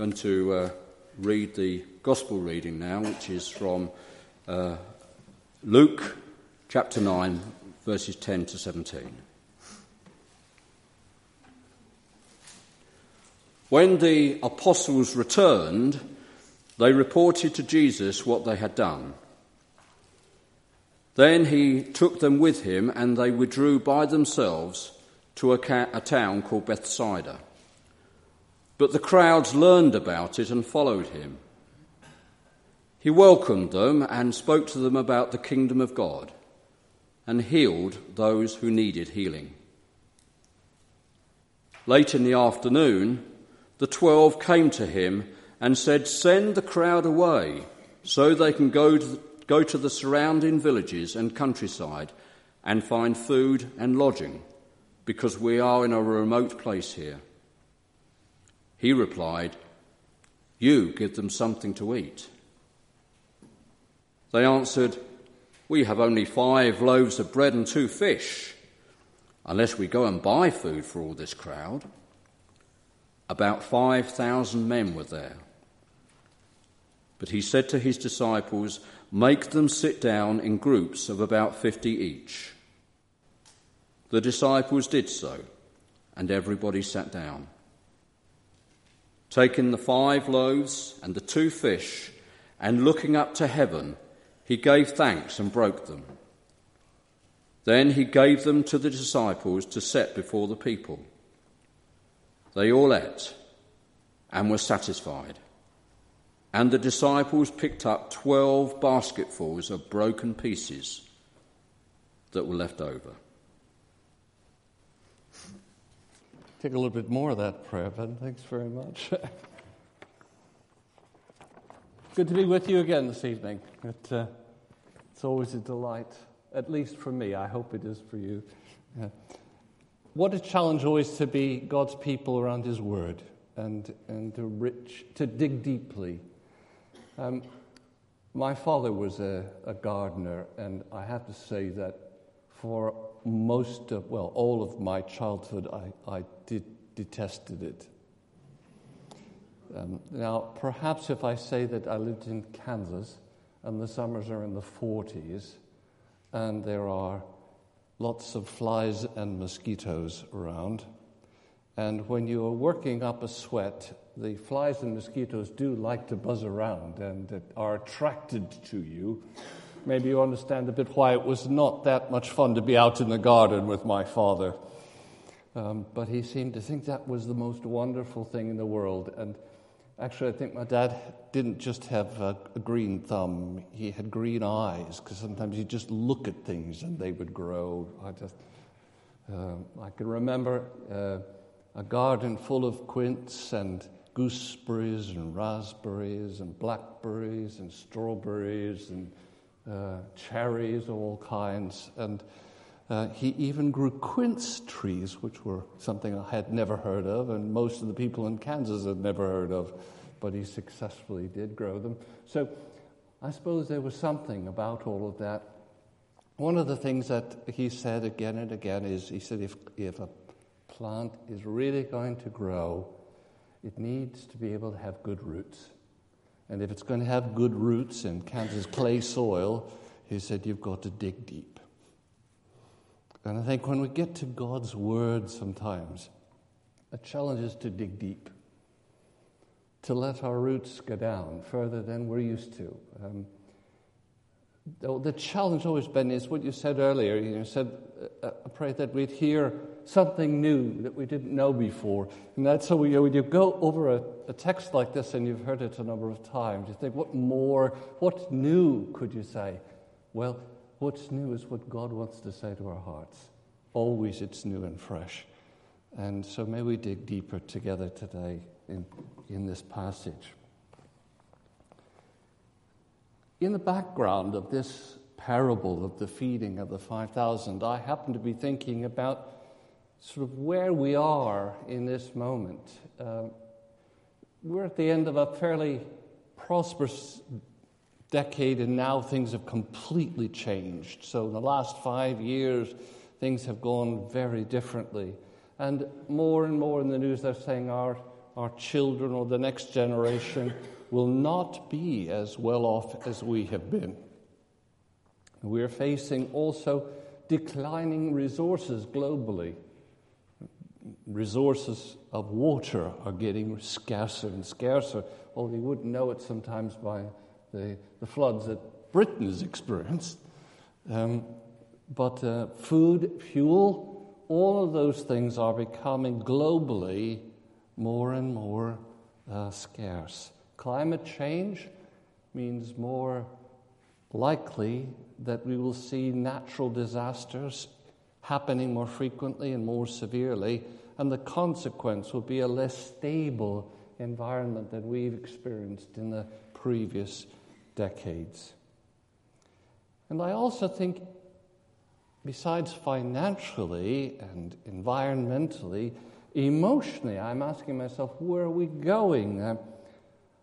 going to uh, read the gospel reading now, which is from uh, Luke chapter 9, verses 10 to 17. When the apostles returned, they reported to Jesus what they had done. Then he took them with him, and they withdrew by themselves to a, ca- a town called Bethsaida. But the crowds learned about it and followed him. He welcomed them and spoke to them about the kingdom of God and healed those who needed healing. Late in the afternoon, the twelve came to him and said, Send the crowd away so they can go to, the, go to the surrounding villages and countryside and find food and lodging, because we are in a remote place here. He replied, You give them something to eat. They answered, We have only five loaves of bread and two fish, unless we go and buy food for all this crowd. About 5,000 men were there. But he said to his disciples, Make them sit down in groups of about 50 each. The disciples did so, and everybody sat down. Taking the five loaves and the two fish, and looking up to heaven, he gave thanks and broke them. Then he gave them to the disciples to set before the people. They all ate and were satisfied. And the disciples picked up twelve basketfuls of broken pieces that were left over. Take a little bit more of that prayer, Ben. Thanks very much. Good to be with you again this evening. It, uh, it's always a delight, at least for me. I hope it is for you. Yeah. What a challenge always to be God's people around His Word and, and to, rich, to dig deeply. Um, my father was a, a gardener, and I have to say that for most of, well, all of my childhood, I, I did, detested it. Um, now, perhaps if I say that I lived in Kansas and the summers are in the 40s and there are lots of flies and mosquitoes around, and when you are working up a sweat, the flies and mosquitoes do like to buzz around and are attracted to you maybe you understand a bit why it was not that much fun to be out in the garden with my father. Um, but he seemed to think that was the most wonderful thing in the world. And actually, I think my dad didn't just have a, a green thumb, he had green eyes, because sometimes he'd just look at things and they would grow. I just, uh, I can remember uh, a garden full of quince and gooseberries and raspberries and blackberries and strawberries and uh, cherries of all kinds, and uh, he even grew quince trees, which were something I had never heard of, and most of the people in Kansas had never heard of, but he successfully did grow them. So I suppose there was something about all of that. One of the things that he said again and again is he said, if, if a plant is really going to grow, it needs to be able to have good roots. And if it's going to have good roots in Kansas clay soil, he said, you've got to dig deep. And I think when we get to God's word sometimes, the challenge is to dig deep, to let our roots go down further than we're used to. Um, the challenge always been is what you said earlier. You said, uh, I pray that we'd hear something new that we didn't know before. And that's so when you go over a, a, text like this and you've heard it a number of times, you think, what more, what new could you say? Well, what's new is what God wants to say to our hearts. Always it's new and fresh. And so may we dig deeper together today in, in this passage. In the background of this parable of the feeding of the 5,000, I happen to be thinking about sort of where we are in this moment. Uh, we're at the end of a fairly prosperous decade, and now things have completely changed. So, in the last five years, things have gone very differently. And more and more in the news, they're saying our our children or the next generation will not be as well off as we have been. We're facing also declining resources globally. Resources of water are getting scarcer and scarcer, although you wouldn't know it sometimes by the, the floods that Britain has experienced. Um, but uh, food, fuel, all of those things are becoming globally more and more uh, scarce. Climate change means more likely that we will see natural disasters happening more frequently and more severely, and the consequence will be a less stable environment than we've experienced in the previous decades. And I also think, besides financially and environmentally, emotionally, I'm asking myself, where are we going?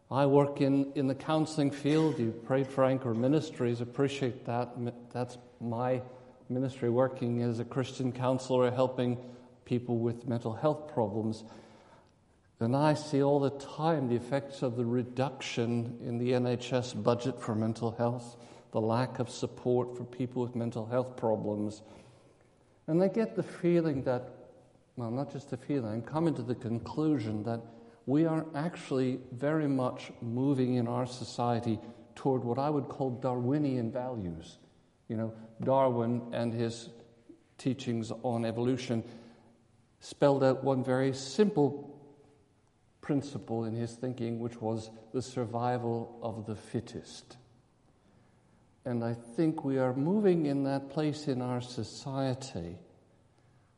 I work in, in the counseling field. You prayed for Anchor Ministries, appreciate that. That's my ministry, working as a Christian counselor, helping people with mental health problems. And I see all the time the effects of the reduction in the NHS budget for mental health, the lack of support for people with mental health problems. And I get the feeling that, well, not just the feeling, I'm coming to the conclusion that we are actually very much moving in our society toward what I would call Darwinian values. You know, Darwin and his teachings on evolution spelled out one very simple principle in his thinking, which was the survival of the fittest. And I think we are moving in that place in our society.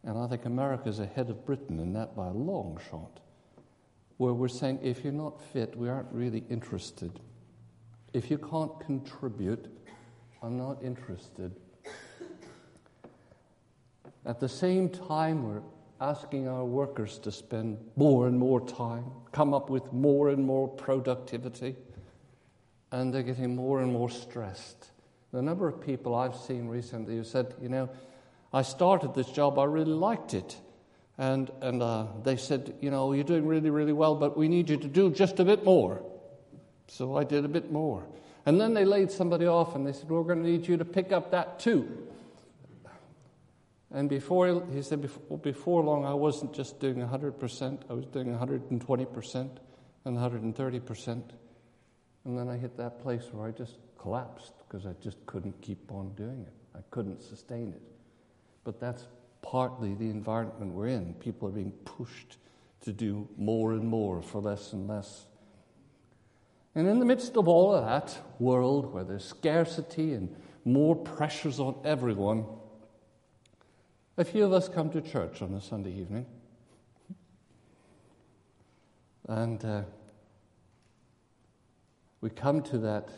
And I think America is ahead of Britain in that by a long shot where we're saying if you're not fit, we aren't really interested. If you can't contribute, I'm not interested. At the same time, we're asking our workers to spend more and more time, come up with more and more productivity, and they're getting more and more stressed. The number of people I've seen recently who said, you know, I started this job, I really liked it. And, and uh, they said, You know, you're doing really, really well, but we need you to do just a bit more. So I did a bit more. And then they laid somebody off and they said, We're going to need you to pick up that too. And before, he said, before, before long, I wasn't just doing 100%, I was doing 120% and 130%. And then I hit that place where I just collapsed because I just couldn't keep on doing it. I couldn't sustain it. But that's partly the environment we're in. People are being pushed to do more and more for less and less. And in the midst of all of that world where there's scarcity and more pressures on everyone, a few of us come to church on a Sunday evening. And uh, we come to that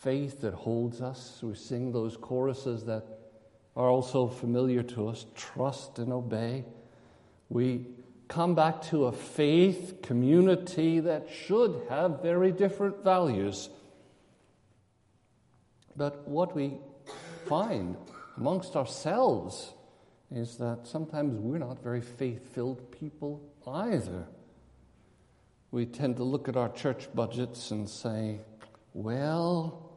faith that holds us. We sing those choruses that are also familiar to us trust and obey. We come back to a faith community that should have very different values. But what we find amongst ourselves is that sometimes we're not very faith filled people either. We tend to look at our church budgets and say, well,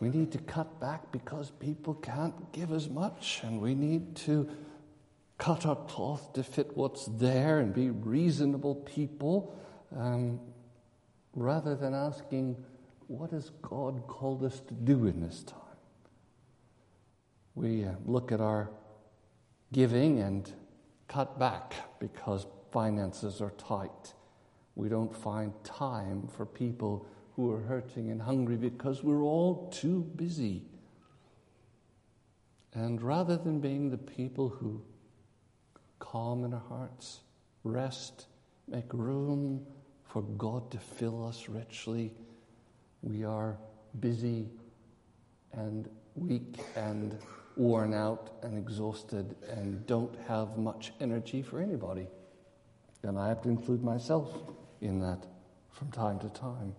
we need to cut back because people can't give as much, and we need to cut our cloth to fit what's there and be reasonable people, um, rather than asking, what has God called us to do in this time? We uh, look at our giving and cut back because finances are tight. We don't find time for people who are hurting and hungry because we're all too busy. And rather than being the people who calm in our hearts, rest, make room for God to fill us richly, we are busy and weak and worn out and exhausted and don't have much energy for anybody. And I have to include myself in that from time to time.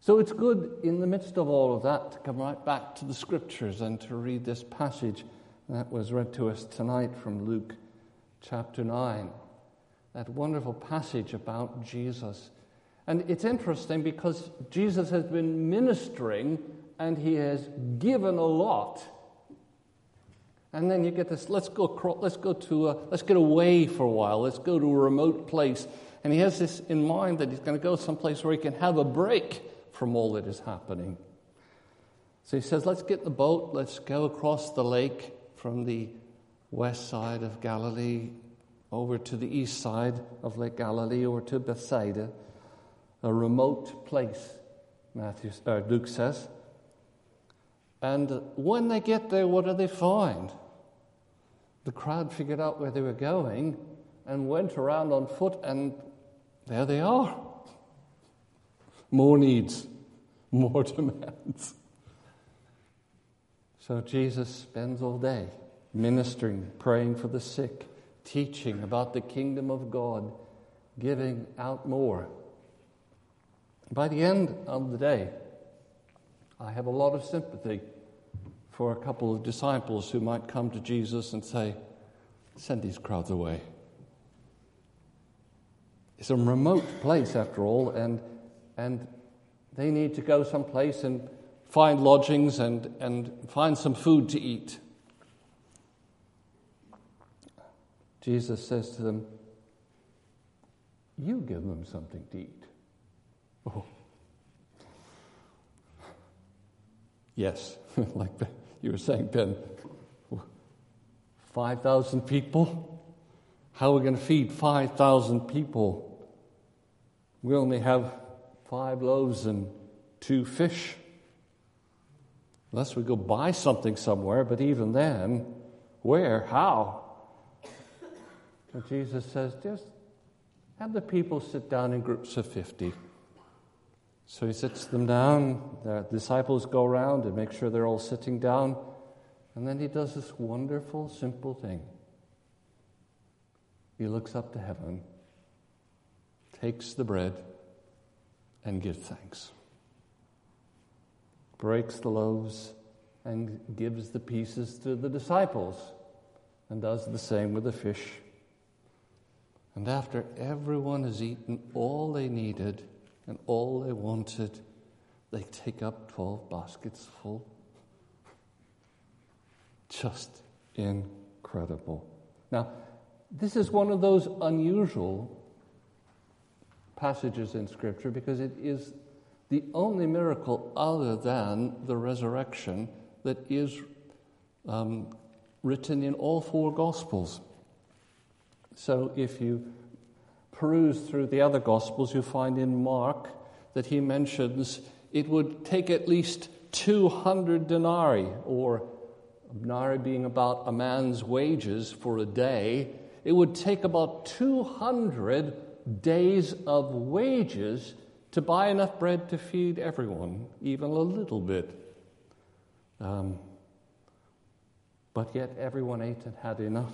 So it's good in the midst of all of that to come right back to the scriptures and to read this passage that was read to us tonight from Luke chapter 9. that wonderful passage about Jesus. And it's interesting because Jesus has been ministering and he has given a lot. And then you get this let's go, let's go to, a, let's get away for a while, let's go to a remote place. And he has this in mind that he's going to go someplace where he can have a break from all that is happening. So he says, let's get the boat, let's go across the lake from the west side of Galilee over to the east side of Lake Galilee or to Bethsaida, a remote place, Matthew, uh, Luke says. And when they get there, what do they find? The crowd figured out where they were going and went around on foot, and there they are. More needs, more demands. So Jesus spends all day ministering, praying for the sick, teaching about the kingdom of God, giving out more. By the end of the day, I have a lot of sympathy for a couple of disciples who might come to Jesus and say, Send these crowds away. It's a remote place, after all, and, and they need to go someplace and find lodgings and, and find some food to eat. Jesus says to them, You give them something to eat. Oh. Yes, like you were saying, Ben. 5,000 people? How are we going to feed 5,000 people? We only have five loaves and two fish. Unless we go buy something somewhere, but even then, where? How? So Jesus says, just have the people sit down in groups of 50. So he sits them down. The disciples go around and make sure they're all sitting down. And then he does this wonderful, simple thing. He looks up to heaven, takes the bread, and gives thanks. Breaks the loaves and gives the pieces to the disciples, and does the same with the fish. And after everyone has eaten all they needed and all they wanted, they take up 12 baskets full. Just incredible. Now, this is one of those unusual passages in Scripture because it is the only miracle other than the resurrection that is um, written in all four Gospels. So if you peruse through the other Gospels, you find in Mark that he mentions it would take at least 200 denarii, or denarii being about a man's wages for a day. It would take about 200 days of wages to buy enough bread to feed everyone, even a little bit. Um, but yet everyone ate and had enough.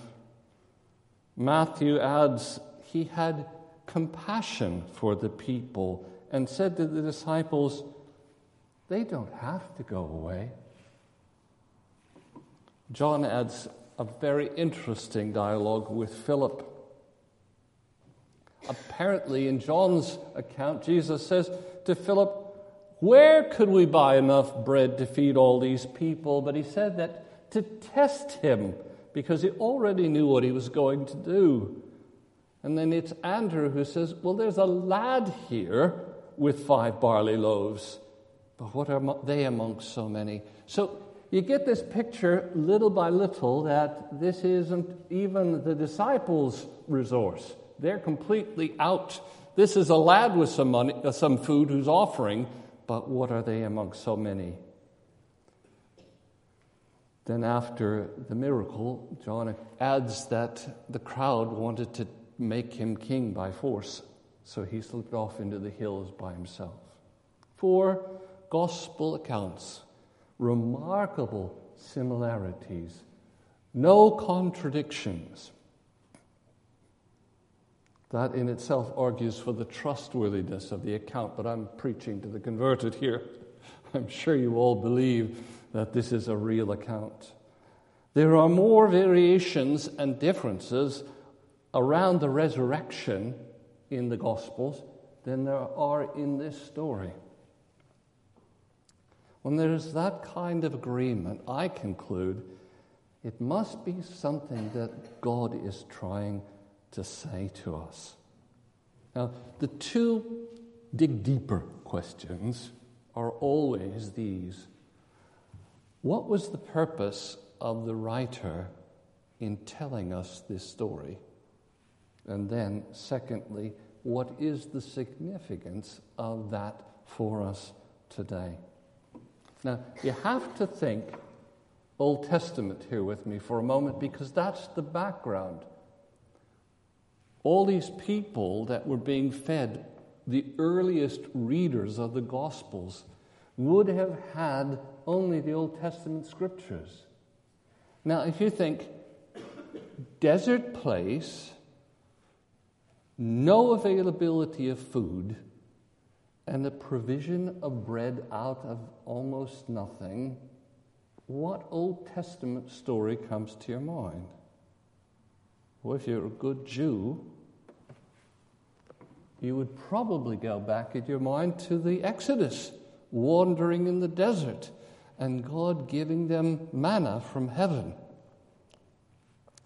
Matthew adds, he had compassion for the people and said to the disciples, They don't have to go away. John adds a very interesting dialogue with Philip. Apparently, in John's account, Jesus says to Philip, Where could we buy enough bread to feed all these people? But he said that to test him because he already knew what he was going to do. And then it's Andrew who says, Well, there's a lad here with five barley loaves, but what are they amongst so many? So you get this picture little by little that this isn't even the disciples' resource. They're completely out. This is a lad with some money, uh, some food who's offering, but what are they among so many? Then, after the miracle, John adds that the crowd wanted to make him king by force, so he slipped off into the hills by himself. Four gospel accounts, remarkable similarities, no contradictions. That in itself argues for the trustworthiness of the account, but I'm preaching to the converted here. I'm sure you all believe that this is a real account. There are more variations and differences around the resurrection in the Gospels than there are in this story. When there's that kind of agreement, I conclude it must be something that God is trying to say to us. Now, the two dig deeper questions are always these What was the purpose of the writer in telling us this story? And then, secondly, what is the significance of that for us today? Now, you have to think Old Testament here with me for a moment because that's the background. All these people that were being fed, the earliest readers of the Gospels, would have had only the Old Testament scriptures. Now, if you think, desert place, no availability of food, and the provision of bread out of almost nothing, what Old Testament story comes to your mind? Well, if you're a good Jew, you would probably go back in your mind to the Exodus, wandering in the desert, and God giving them manna from heaven.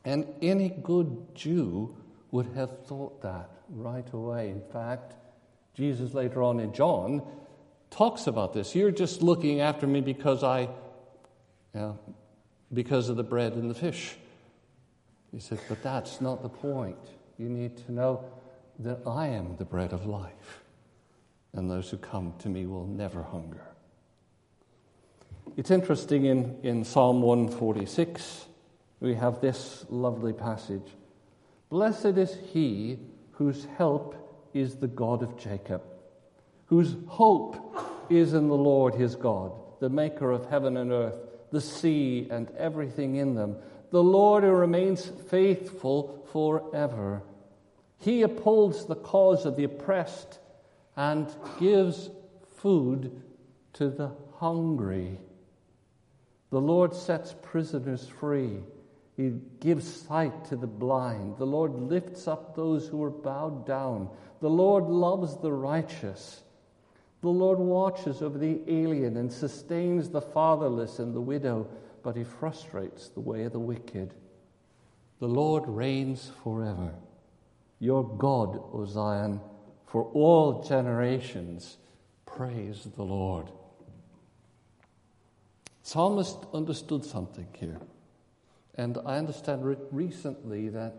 And any good Jew would have thought that right away. In fact, Jesus later on in John talks about this. You're just looking after me because I, you know, because of the bread and the fish. He said, but that's not the point. You need to know that I am the bread of life, and those who come to me will never hunger. It's interesting in, in Psalm 146, we have this lovely passage Blessed is he whose help is the God of Jacob, whose hope is in the Lord his God, the maker of heaven and earth, the sea and everything in them, the Lord who remains faithful forever. He upholds the cause of the oppressed and gives food to the hungry. The Lord sets prisoners free. He gives sight to the blind. The Lord lifts up those who are bowed down. The Lord loves the righteous. The Lord watches over the alien and sustains the fatherless and the widow, but he frustrates the way of the wicked. The Lord reigns forever. Your God, O Zion, for all generations. Praise the Lord. Psalmist understood something here. And I understand recently that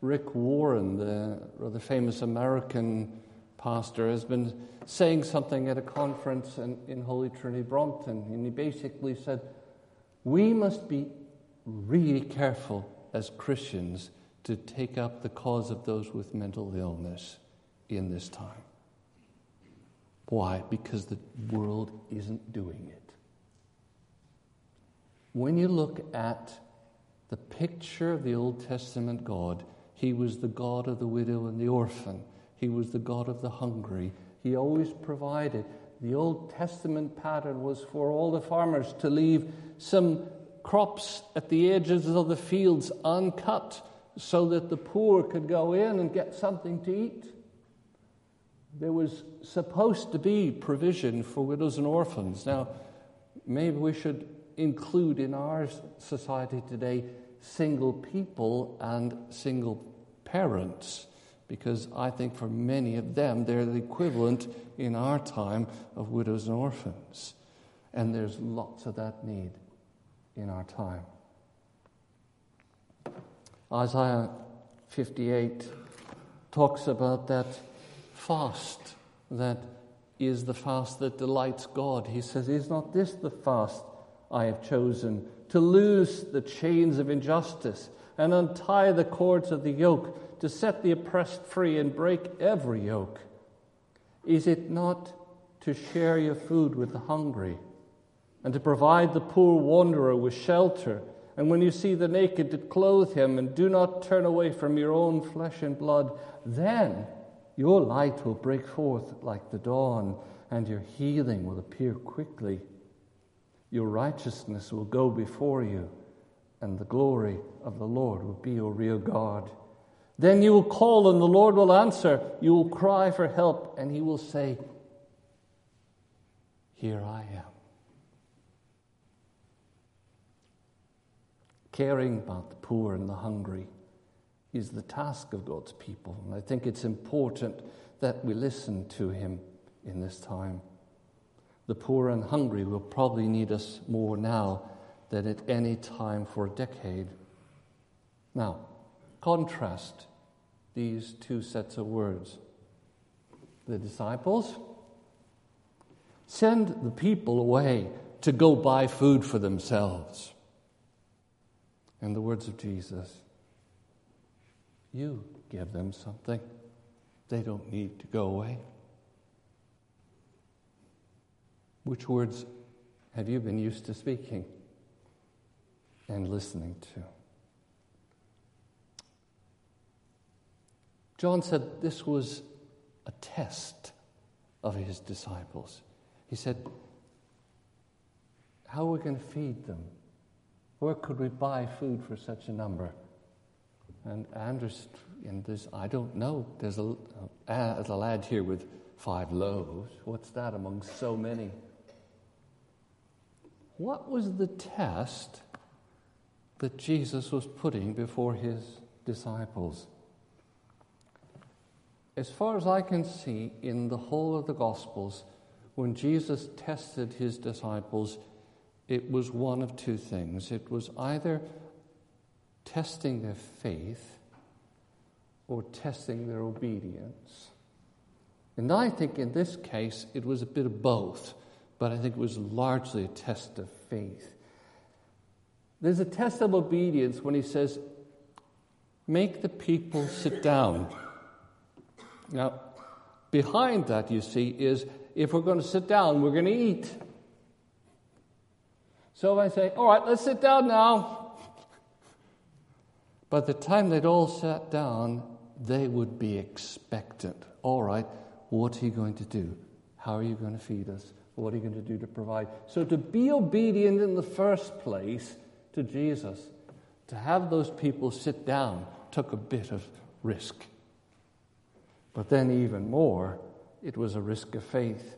Rick Warren, the rather famous American pastor, has been saying something at a conference in, in Holy Trinity Brompton. And he basically said, We must be really careful as Christians to take up the cause of those with mental illness in this time. Why? Because the world isn't doing it. When you look at the picture of the Old Testament God. He was the God of the widow and the orphan. He was the God of the hungry. He always provided. The Old Testament pattern was for all the farmers to leave some crops at the edges of the fields uncut so that the poor could go in and get something to eat. There was supposed to be provision for widows and orphans. Now, maybe we should include in our society today single people and single parents, because I think for many of them, they're the equivalent in our time of widows and orphans. And there's lots of that need in our time. Isaiah 58 talks about that fast that is the fast that delights God. He says, Is not this the fast I have chosen to loose the chains of injustice and untie the cords of the yoke, to set the oppressed free and break every yoke? Is it not to share your food with the hungry and to provide the poor wanderer with shelter? And when you see the naked, to clothe him and do not turn away from your own flesh and blood, then your light will break forth like the dawn and your healing will appear quickly. Your righteousness will go before you, and the glory of the Lord will be your rear guard. Then you will call, and the Lord will answer. You will cry for help, and He will say, Here I am. Caring about the poor and the hungry is the task of God's people. And I think it's important that we listen to Him in this time. The poor and hungry will probably need us more now than at any time for a decade. Now, contrast these two sets of words. The disciples send the people away to go buy food for themselves. And the words of Jesus you give them something. They don't need to go away. Which words have you been used to speaking and listening to? John said this was a test of his disciples. He said, How are we going to feed them? Where could we buy food for such a number? And Andrews, in this, I don't know. There's a, a, a lad here with five loaves. What's that among so many? What was the test that Jesus was putting before his disciples? As far as I can see in the whole of the Gospels, when Jesus tested his disciples, it was one of two things. It was either testing their faith or testing their obedience. And I think in this case it was a bit of both, but I think it was largely a test of faith. There's a test of obedience when he says, Make the people sit down. Now, behind that, you see, is if we're going to sit down, we're going to eat. So I say, All right, let's sit down now. By the time they'd all sat down, they would be expectant. All right, what are you going to do? How are you going to feed us? What are you going to do to provide? So, to be obedient in the first place to Jesus, to have those people sit down, took a bit of risk. But then, even more, it was a risk of faith.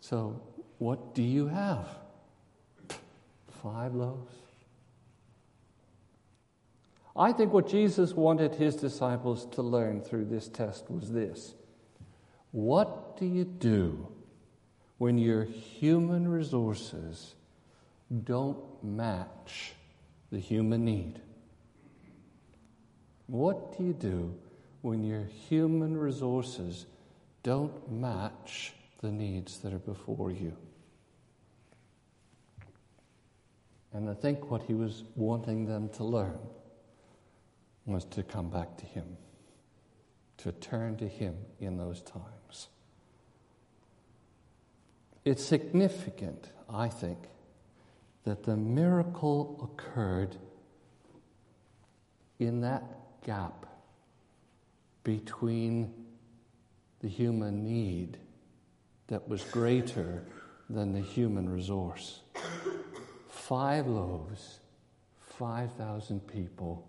So, what do you have? Five loaves? I think what Jesus wanted his disciples to learn through this test was this What do you do when your human resources don't match the human need? What do you do when your human resources don't match the needs that are before you? And I think what he was wanting them to learn was to come back to him, to turn to him in those times. It's significant, I think, that the miracle occurred in that gap between the human need that was greater than the human resource. Five loaves, 5,000 people,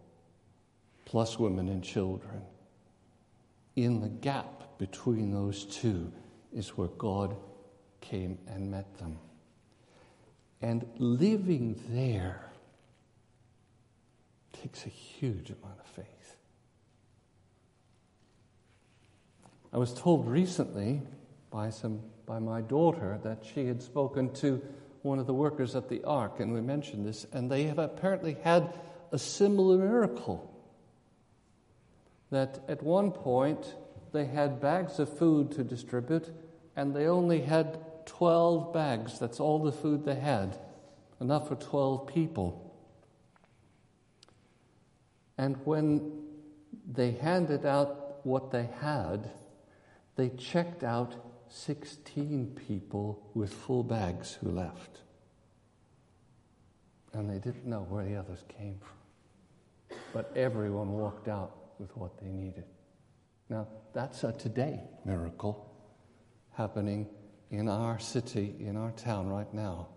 plus women and children. In the gap between those two is where God came and met them. And living there takes a huge amount of faith. I was told recently by, some, by my daughter that she had spoken to one of the workers at the Ark, and we mentioned this, and they have apparently had a similar miracle. That at one point they had bags of food to distribute, and they only had 12 bags. That's all the food they had, enough for 12 people. And when they handed out what they had, they checked out 16 people with full bags who left. And they didn't know where the others came from. But everyone walked out with what they needed. Now, that's a today miracle happening in our city, in our town right now.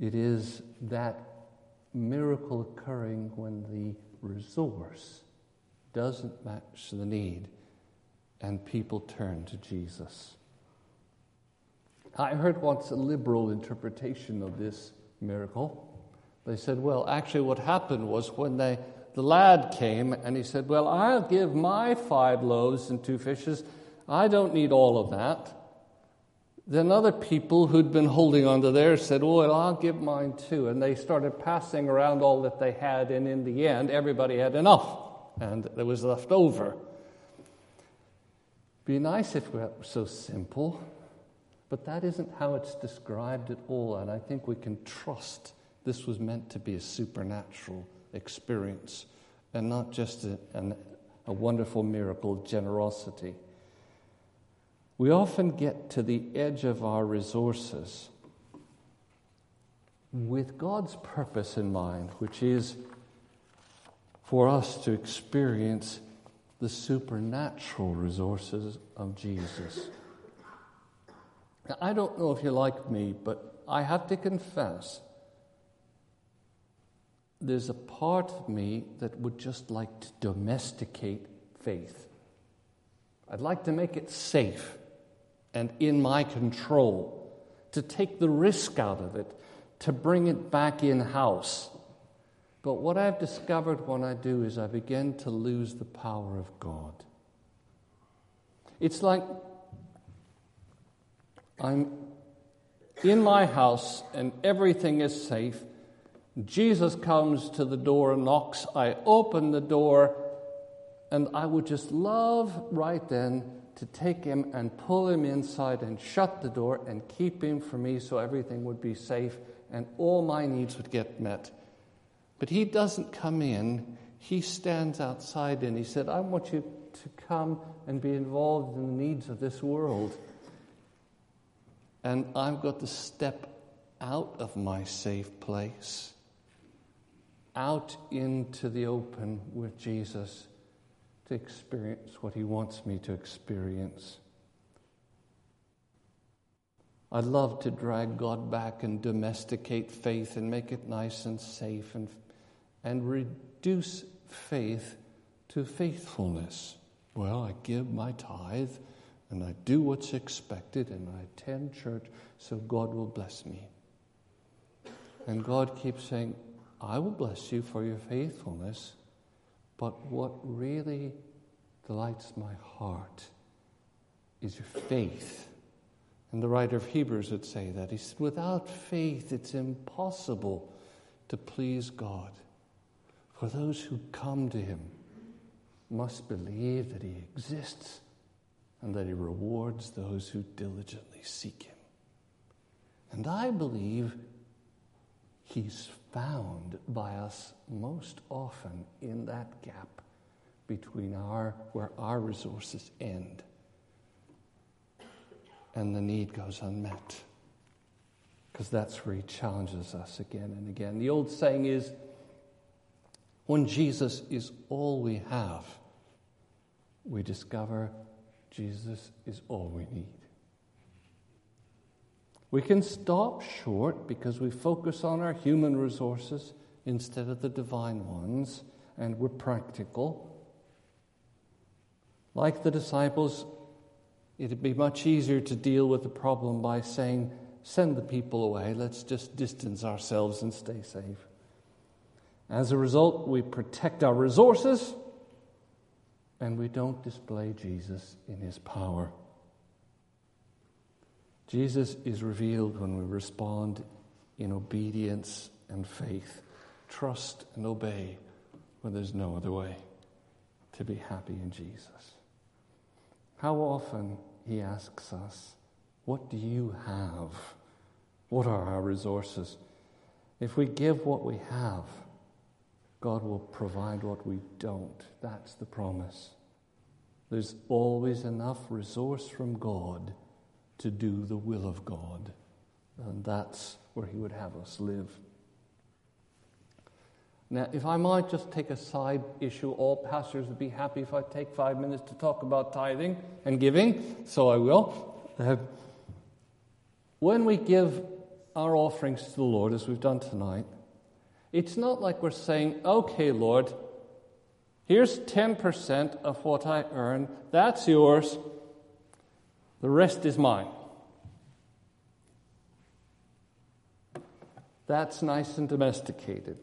It is that miracle occurring when the resource doesn't match the need, and people turn to Jesus. I heard once a liberal interpretation of this miracle. They said, well, actually, what happened was when they, the lad came and he said, Well, I'll give my five loaves and two fishes. I don't need all of that. Then other people who'd been holding on to theirs said, well, I'll give mine too. And they started passing around all that they had, and in the end, everybody had enough, and there was left over. Be nice if were so simple, but that isn't how it's described at all, and I think we can trust this was meant to be a supernatural experience and not just a, an, a wonderful miracle of generosity. We often get to the edge of our resources with God's purpose in mind, which is for us to experience the supernatural resources of Jesus. Now, I don't know if you're like me, but I have to confess there's a part of me that would just like to domesticate faith. I'd like to make it safe and in my control, to take the risk out of it, to bring it back in house. But what I've discovered when I do is I begin to lose the power of God. It's like I'm in my house and everything is safe. Jesus comes to the door and knocks. I open the door, and I would just love right then to take him and pull him inside and shut the door and keep him for me so everything would be safe and all my needs would get met. But he doesn't come in, he stands outside and he said, I want you to come and be involved in the needs of this world. And I've got to step out of my safe place, out into the open with Jesus to experience what He wants me to experience. I'd love to drag God back and domesticate faith and make it nice and safe and, and reduce faith to faithfulness. Well, I give my tithe and I do what's expected and I attend church so God will bless me. And God keeps saying, I will bless you for your faithfulness, but what really delights my heart is your faith. And the writer of Hebrews would say that. He said, without faith, it's impossible to please God. For those who come to him must believe that he exists and that he rewards those who diligently seek him. And I believe he's found by us most often in that gap between our where our resources end and the need goes unmet. Because that's where he challenges us again and again. The old saying is when Jesus is all we have, we discover Jesus is all we need. We can stop short because we focus on our human resources instead of the divine ones, and we're practical. Like the disciples, it'd be much easier to deal with the problem by saying, Send the people away, let's just distance ourselves and stay safe. As a result, we protect our resources and we don't display Jesus in his power. Jesus is revealed when we respond in obedience and faith, trust and obey when there's no other way to be happy in Jesus. How often he asks us, What do you have? What are our resources? If we give what we have, God will provide what we don't. That's the promise. There's always enough resource from God to do the will of God. And that's where He would have us live. Now, if I might just take a side issue, all pastors would be happy if I take five minutes to talk about tithing and giving, so I will. Uh, when we give our offerings to the Lord, as we've done tonight, it's not like we're saying, okay, Lord, Here's 10% of what I earn. That's yours. The rest is mine. That's nice and domesticated.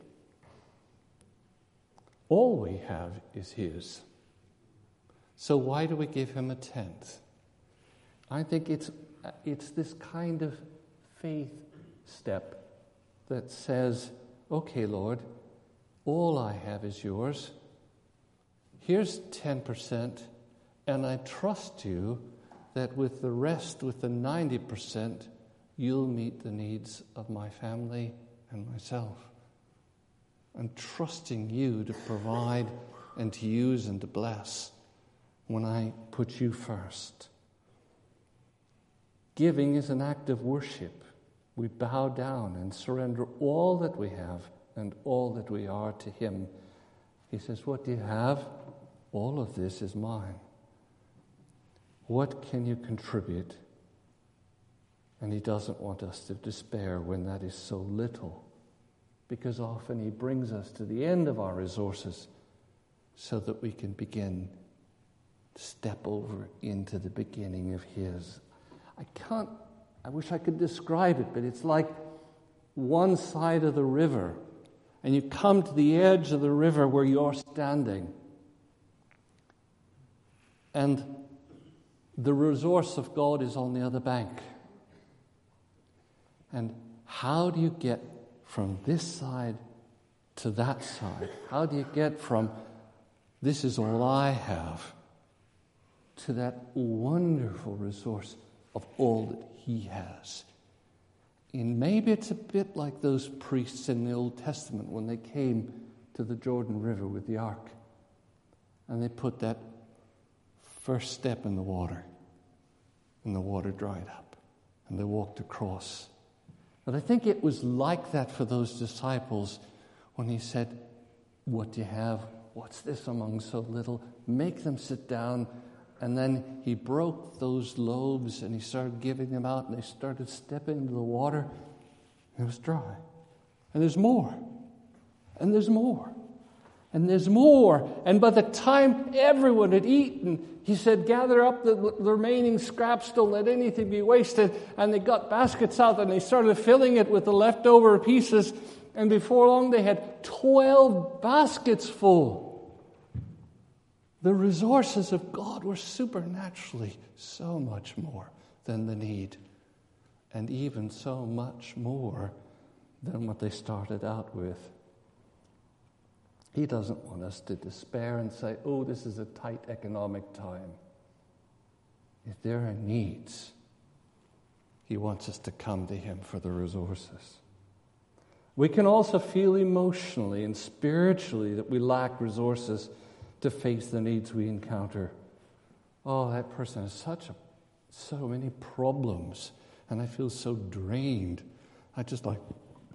All we have is His. So why do we give Him a tenth? I think it's, it's this kind of faith step that says, okay, Lord, all I have is yours. Here's 10%, and I trust you that with the rest, with the 90%, you'll meet the needs of my family and myself. I'm trusting you to provide and to use and to bless when I put you first. Giving is an act of worship. We bow down and surrender all that we have and all that we are to Him. He says, What do you have? All of this is mine. What can you contribute? And He doesn't want us to despair when that is so little, because often He brings us to the end of our resources so that we can begin to step over into the beginning of His. I can't, I wish I could describe it, but it's like one side of the river, and you come to the edge of the river where you're standing. And the resource of God is on the other bank. And how do you get from this side to that side? How do you get from this is all I have to that wonderful resource of all that He has? And maybe it's a bit like those priests in the Old Testament when they came to the Jordan River with the ark and they put that first step in the water and the water dried up and they walked across but I think it was like that for those disciples when he said, What do you have? What's this among so little? Make them sit down. And then he broke those loaves and he started giving them out, and they started stepping into the water. And it was dry. And there's more. And there's more and there's more. And by the time everyone had eaten, he said, Gather up the, the, remaining scraps, don't let anything be wasted. And they got baskets out and they started filling it with the leftover pieces. And before long, they had 12 baskets full. The resources of God were supernaturally so much more than the need, and even so much more than what they started out with. He doesn't want us to despair and say, oh, this is a tight economic time. If there are needs, He wants us to come to Him for the resources. We can also feel emotionally and spiritually that we lack resources to face the needs we encounter. Oh, that person has such a, so many problems, and I feel so drained. I just like,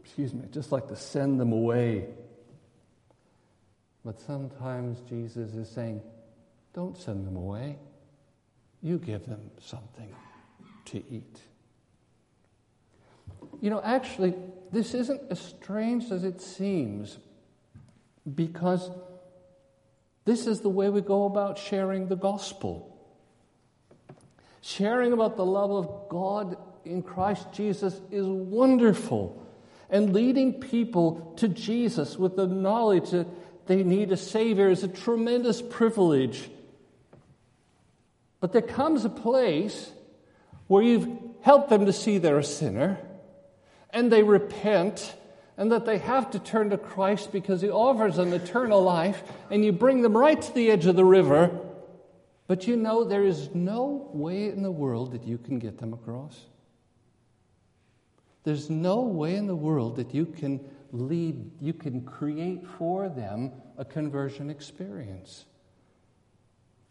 excuse me, just like to send them away. But sometimes Jesus is saying, don't send them away. You give them something to eat. You know, actually, this isn't as strange as it seems because this is the way we go about sharing the gospel. Sharing about the love of God in Christ Jesus is wonderful. And leading people to Jesus with the knowledge that they need a Savior is a tremendous privilege. But there comes a place where you've helped them to see they're a sinner and they repent and that they have to turn to Christ because He offers them eternal life, and you bring them right to the edge of the river. But you know, there is no way in the world that you can get them across. There's no way in the world that you can lead, you can create for them a conversion experience.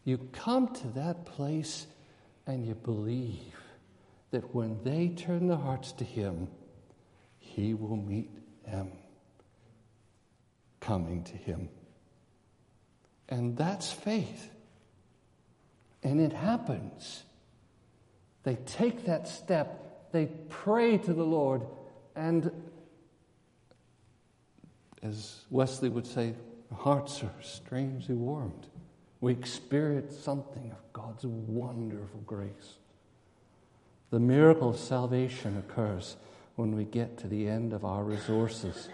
You come to that place and you believe that when they turn their hearts to Him, He will meet them coming to Him. And that's faith. And it happens. They take that step, they pray to the Lord, and as Wesley would say, hearts are strangely warmed. We experience something of God's wonderful grace. The miracle of salvation occurs when we get to the end of our resources,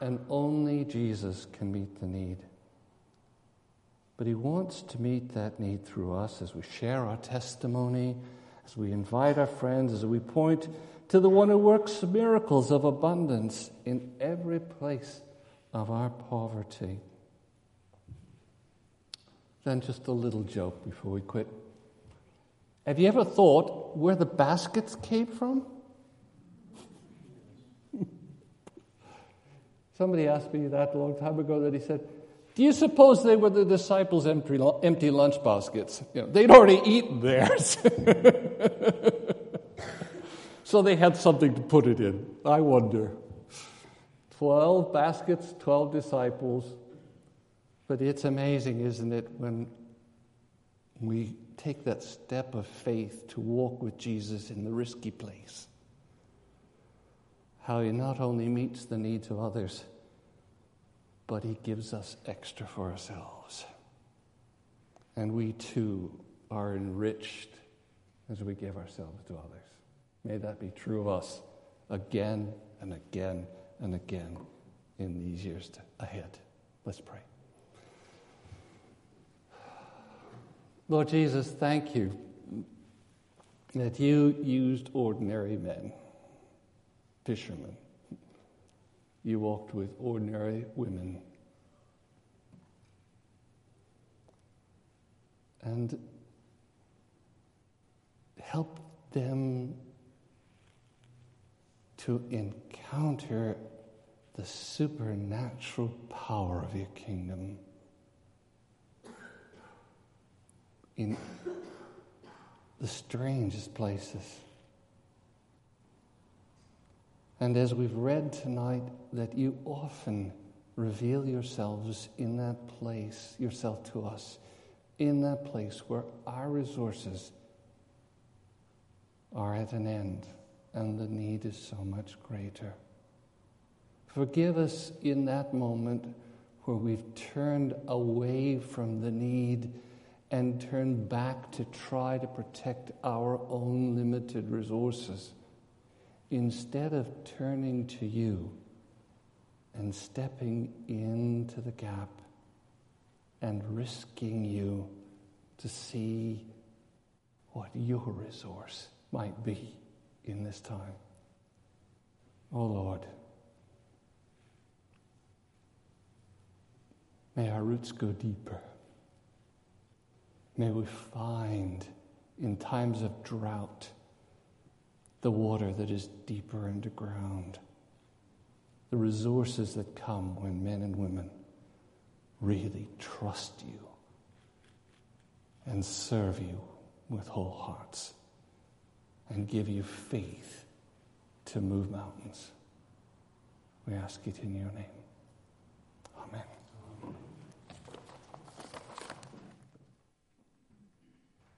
and only Jesus can meet the need. But He wants to meet that need through us as we share our testimony, as we invite our friends, as we point to the one who works miracles of abundance in every place of our poverty. Then, just a little joke before we quit. Have you ever thought where the baskets came from? Somebody asked me that a long time ago that he said, Do you suppose they were the disciples' empty, empty lunch baskets? You know, they'd already eaten theirs. so they had something to put it in. I wonder. Twelve baskets, twelve disciples. But it's amazing, isn't it, when we take that step of faith to walk with Jesus in the risky place how he not only meets the needs of others, but he gives us extra for ourselves. And we too are enriched as we give ourselves to others. May that be true of us again and again and again in these years ahead. Let's pray. Lord Jesus, thank you that you used ordinary men fishermen. You walked with ordinary women. And help them to encounter the supernatural power of your kingdom in the strangest places. And as we've read tonight, that you often reveal yourselves in that place, yourself to us, in that place where our resources are at an end and the need is so much greater. Forgive us in that moment where we've turned away from the need and turned back to try to protect our own limited resources instead of turning to you and stepping into the gap and risking you to see what your resource might be in this time. Oh Lord, may our roots go deeper. May we find in times of drought the water that is deeper underground, the resources that come when men and women really trust you and serve you with whole hearts and give you faith to move mountains. We ask it in your name.